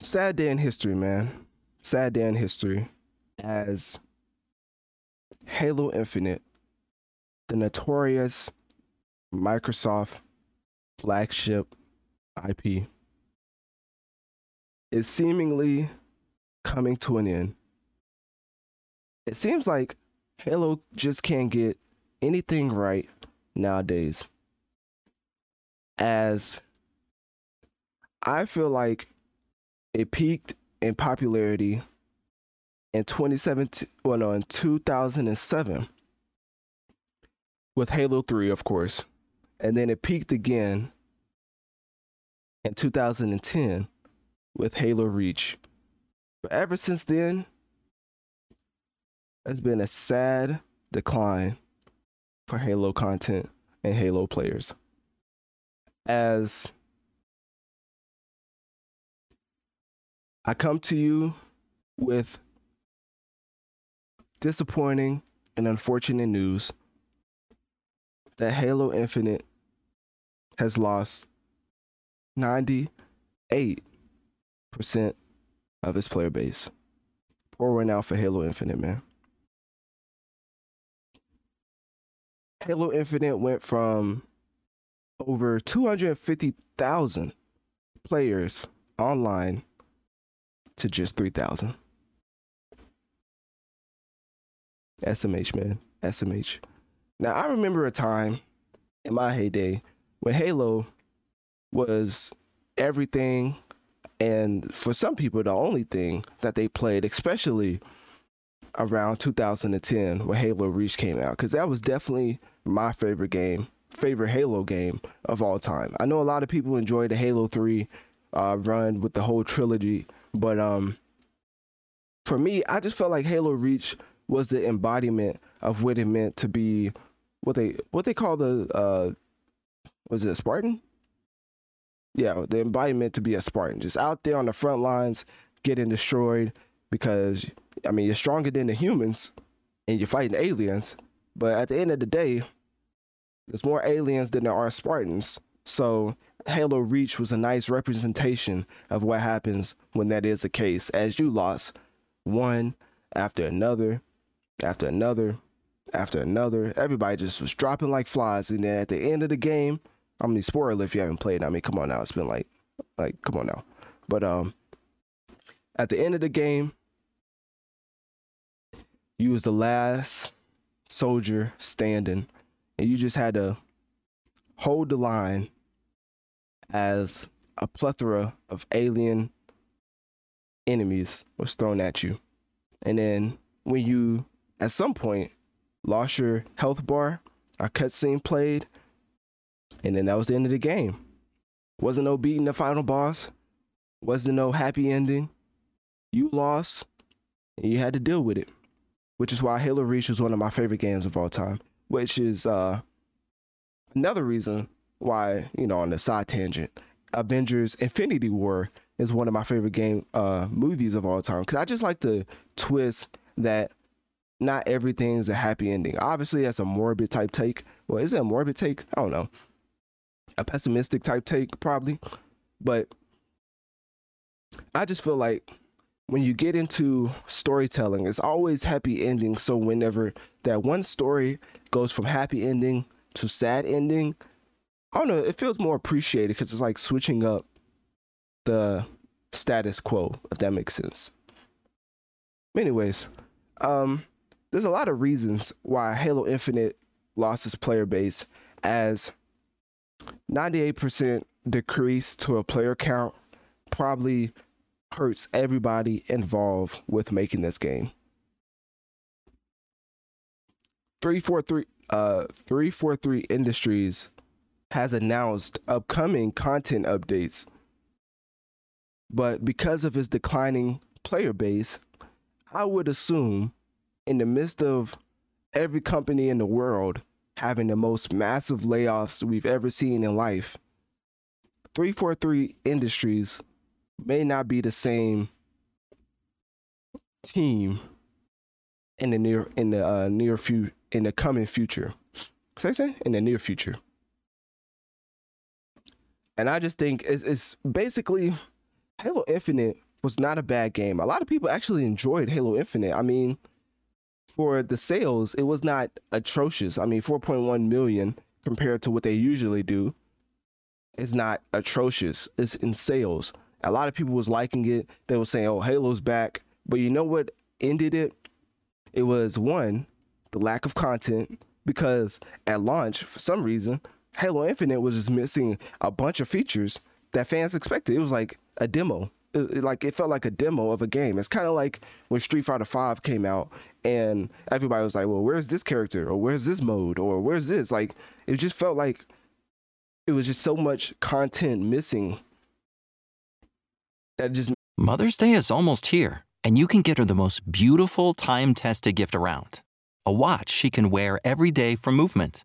Sad day in history, man. Sad day in history as Halo Infinite, the notorious Microsoft flagship IP, is seemingly coming to an end. It seems like Halo just can't get anything right nowadays. As I feel like it peaked in popularity in 2017, well, no, in 2007 with Halo 3, of course. And then it peaked again in 2010 with Halo Reach. But ever since then, there's been a sad decline for Halo content and Halo players. As I come to you with disappointing and unfortunate news that Halo Infinite has lost 98% of its player base. Poor one out for Halo Infinite, man. Halo Infinite went from over 250,000 players online to just 3,000. SMH, man. SMH. Now, I remember a time in my heyday when Halo was everything and for some people the only thing that they played especially around 2010 when Halo Reach came out cuz that was definitely my favorite game favorite Halo game of all time. I know a lot of people enjoyed the Halo 3 uh, run with the whole trilogy, but um for me, I just felt like Halo Reach was the embodiment of what it meant to be what they what they call the uh was it a Spartan? Yeah, the embodiment to be a Spartan, just out there on the front lines, getting destroyed because I mean you're stronger than the humans and you're fighting aliens, but at the end of the day, there's more aliens than there are Spartans. So Halo Reach was a nice representation of what happens when that is the case, as you lost one after another after another after another. Everybody just was dropping like flies. And then at the end of the game, I mean, spoiler if you haven't played. I mean, come on now. It's been like, like, come on now. But um, at the end of the game, you was the last soldier standing, and you just had to hold the line as a plethora of alien enemies was thrown at you. And then when you at some point lost your health bar, a cutscene played, and then that was the end of the game. Wasn't no beating the final boss, wasn't no happy ending. You lost, and you had to deal with it. Which is why Halo Reach is one of my favorite games of all time. Which is uh, another reason why, you know, on the side tangent, Avengers Infinity War is one of my favorite game uh movies of all time. Cause I just like the twist that not everything's a happy ending. Obviously, that's a morbid type take. Well, is it a morbid take? I don't know. A pessimistic type take, probably. But I just feel like when you get into storytelling, it's always happy ending. So whenever that one story goes from happy ending to sad ending, I don't know, it feels more appreciated because it's like switching up the status quo, if that makes sense. Anyways, um, there's a lot of reasons why Halo Infinite lost its player base as 98% decrease to a player count probably hurts everybody involved with making this game. 343 uh 343 Industries has announced upcoming content updates But because of his declining player base, I would assume in the midst of every company in the world having the most massive layoffs we've ever seen in life, 343 Industries may not be the same team in the near in the uh, near future in the coming future. Say say in the near future. And I just think it's, it's basically Halo Infinite was not a bad game. A lot of people actually enjoyed Halo Infinite. I mean, for the sales, it was not atrocious. I mean, 4.1 million compared to what they usually do is not atrocious. It's in sales. A lot of people was liking it. They were saying, "Oh, Halo's back." But you know what ended it? It was one, the lack of content because at launch, for some reason, Halo Infinite was just missing a bunch of features that fans expected. It was like a demo. It, like it felt like a demo of a game. It's kind of like when Street Fighter Five came out, and everybody was like, "Well, where's this character? Or where's this mode? Or where's this?" Like it just felt like it was just so much content missing that just. Mother's Day is almost here, and you can get her the most beautiful time-tested gift around. A watch she can wear every day from Movement.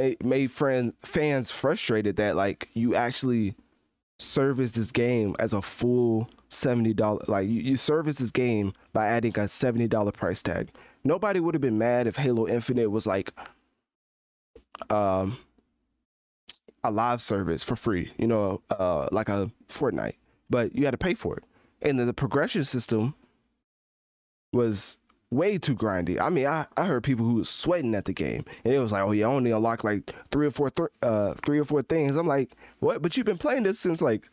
It made friend fans frustrated that like you actually service this game as a full seventy dollar like you, you service this game by adding a seventy dollar price tag. Nobody would have been mad if Halo Infinite was like um a live service for free, you know, uh like a Fortnite. But you had to pay for it. And the, the progression system was way too grindy. I mean, I, I heard people who was sweating at the game, and it was like, oh, you only unlock like three or four, th- uh, three or four things. I'm like, what? But you've been playing this since like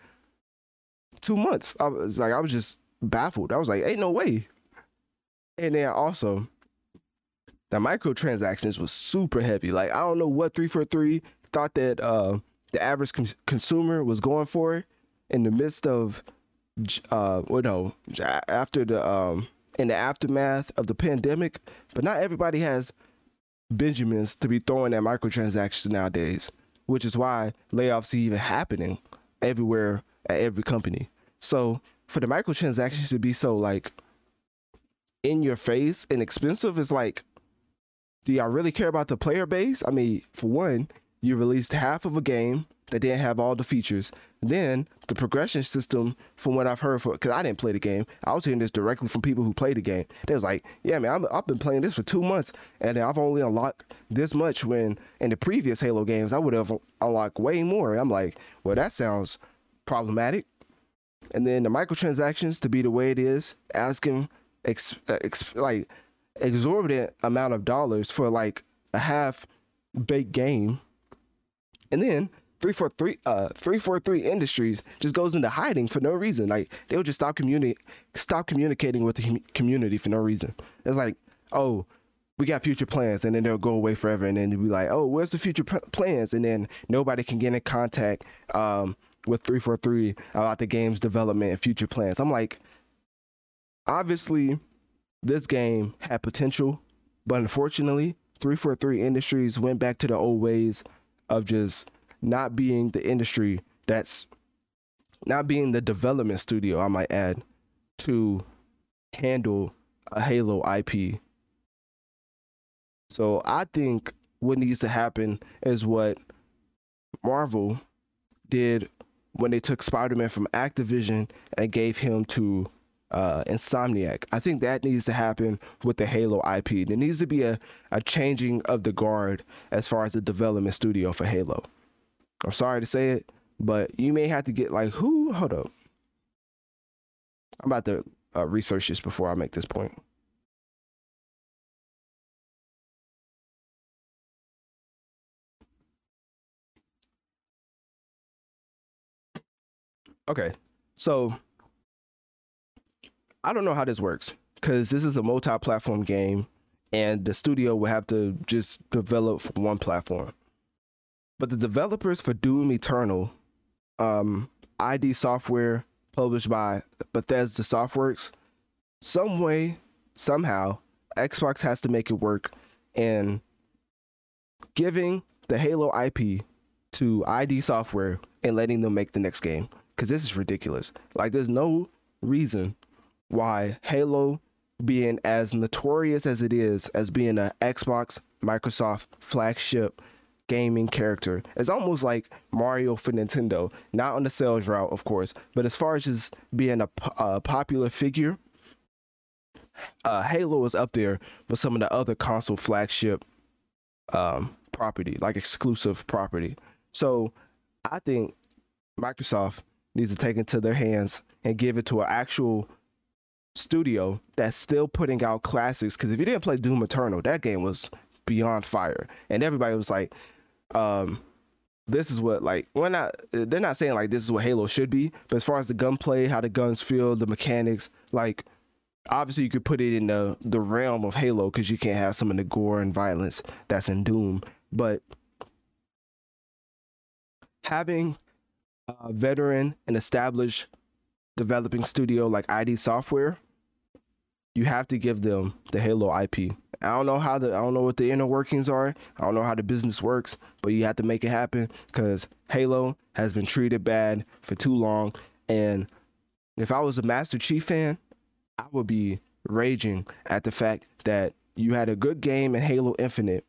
two months. I was like, I was just baffled. I was like, ain't no way. And then also, the microtransactions was super heavy. Like, I don't know what 343 thought that uh, the average con- consumer was going for in the midst of, uh, well, no, after the um in the aftermath of the pandemic, but not everybody has Benjamins to be throwing at microtransactions nowadays, which is why layoffs are even happening everywhere at every company. So for the microtransactions to be so like in your face and expensive is like, do y'all really care about the player base? I mean, for one, you released half of a game that didn't have all the features. Then the progression system, from what I've heard, because I didn't play the game, I was hearing this directly from people who played the game. They was like, "Yeah, man, i have been playing this for two months, and I've only unlocked this much. When in the previous Halo games, I would have unlocked way more." I'm like, "Well, that sounds problematic." And then the microtransactions to be the way it is, asking ex, ex, like exorbitant amount of dollars for like a half baked game, and then 343 uh 343 industries just goes into hiding for no reason. Like they'll just stop communi- stop communicating with the community for no reason. It's like oh we got future plans and then they'll go away forever and then they'll be like oh where's the future p- plans? And then nobody can get in contact um, with 343 about the game's development and future plans. I'm like obviously this game had potential but unfortunately 343 industries went back to the old ways of just not being the industry that's not being the development studio, I might add, to handle a Halo IP. So I think what needs to happen is what Marvel did when they took Spider-Man from Activision and gave him to uh, Insomniac. I think that needs to happen with the Halo IP. There needs to be a, a changing of the guard as far as the development studio for Halo. I'm sorry to say it, but you may have to get like who? Hold up. I'm about to uh, research this before I make this point. Okay, so I don't know how this works because this is a multi-platform game, and the studio will have to just develop for one platform. But the developers for Doom Eternal, um, ID Software, published by Bethesda Softworks, some way, somehow, Xbox has to make it work, and giving the Halo IP to ID Software and letting them make the next game because this is ridiculous. Like, there's no reason why Halo, being as notorious as it is as being an Xbox, Microsoft flagship gaming character, it's almost like Mario for Nintendo. Not on the sales route, of course, but as far as just being a, a popular figure, uh, Halo is up there with some of the other console flagship um, property, like exclusive property. So I think Microsoft needs to take it to their hands and give it to an actual studio that's still putting out classics. Because if you didn't play Doom Eternal, that game was beyond fire, and everybody was like, um, "This is what like we're not." They're not saying like this is what Halo should be, but as far as the gunplay, how the guns feel, the mechanics, like obviously you could put it in the the realm of Halo because you can't have some of the gore and violence that's in Doom, but having a veteran and established developing studio like ID Software, you have to give them the Halo IP. I don't know how the I don't know what the inner workings are. I don't know how the business works, but you have to make it happen because Halo has been treated bad for too long. And if I was a Master Chief fan, I would be raging at the fact that you had a good game in Halo Infinite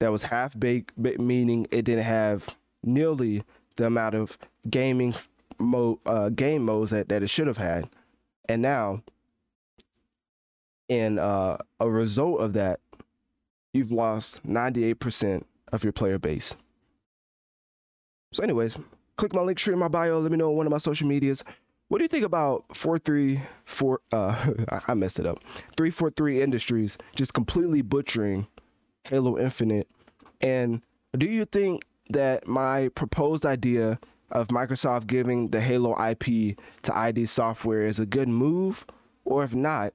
that was half baked, meaning it didn't have nearly the amount of gaming mode uh, game modes that, that it should have had. And now, in uh, a result of that, you've lost 98% of your player base. So, anyways, click my Linktree in my bio. Let me know on one of my social medias. What do you think about 434? Uh, I messed it up. 343 Industries just completely butchering Halo Infinite. And do you think that my proposed idea of Microsoft giving the Halo IP to ID Software is a good move? Or if not,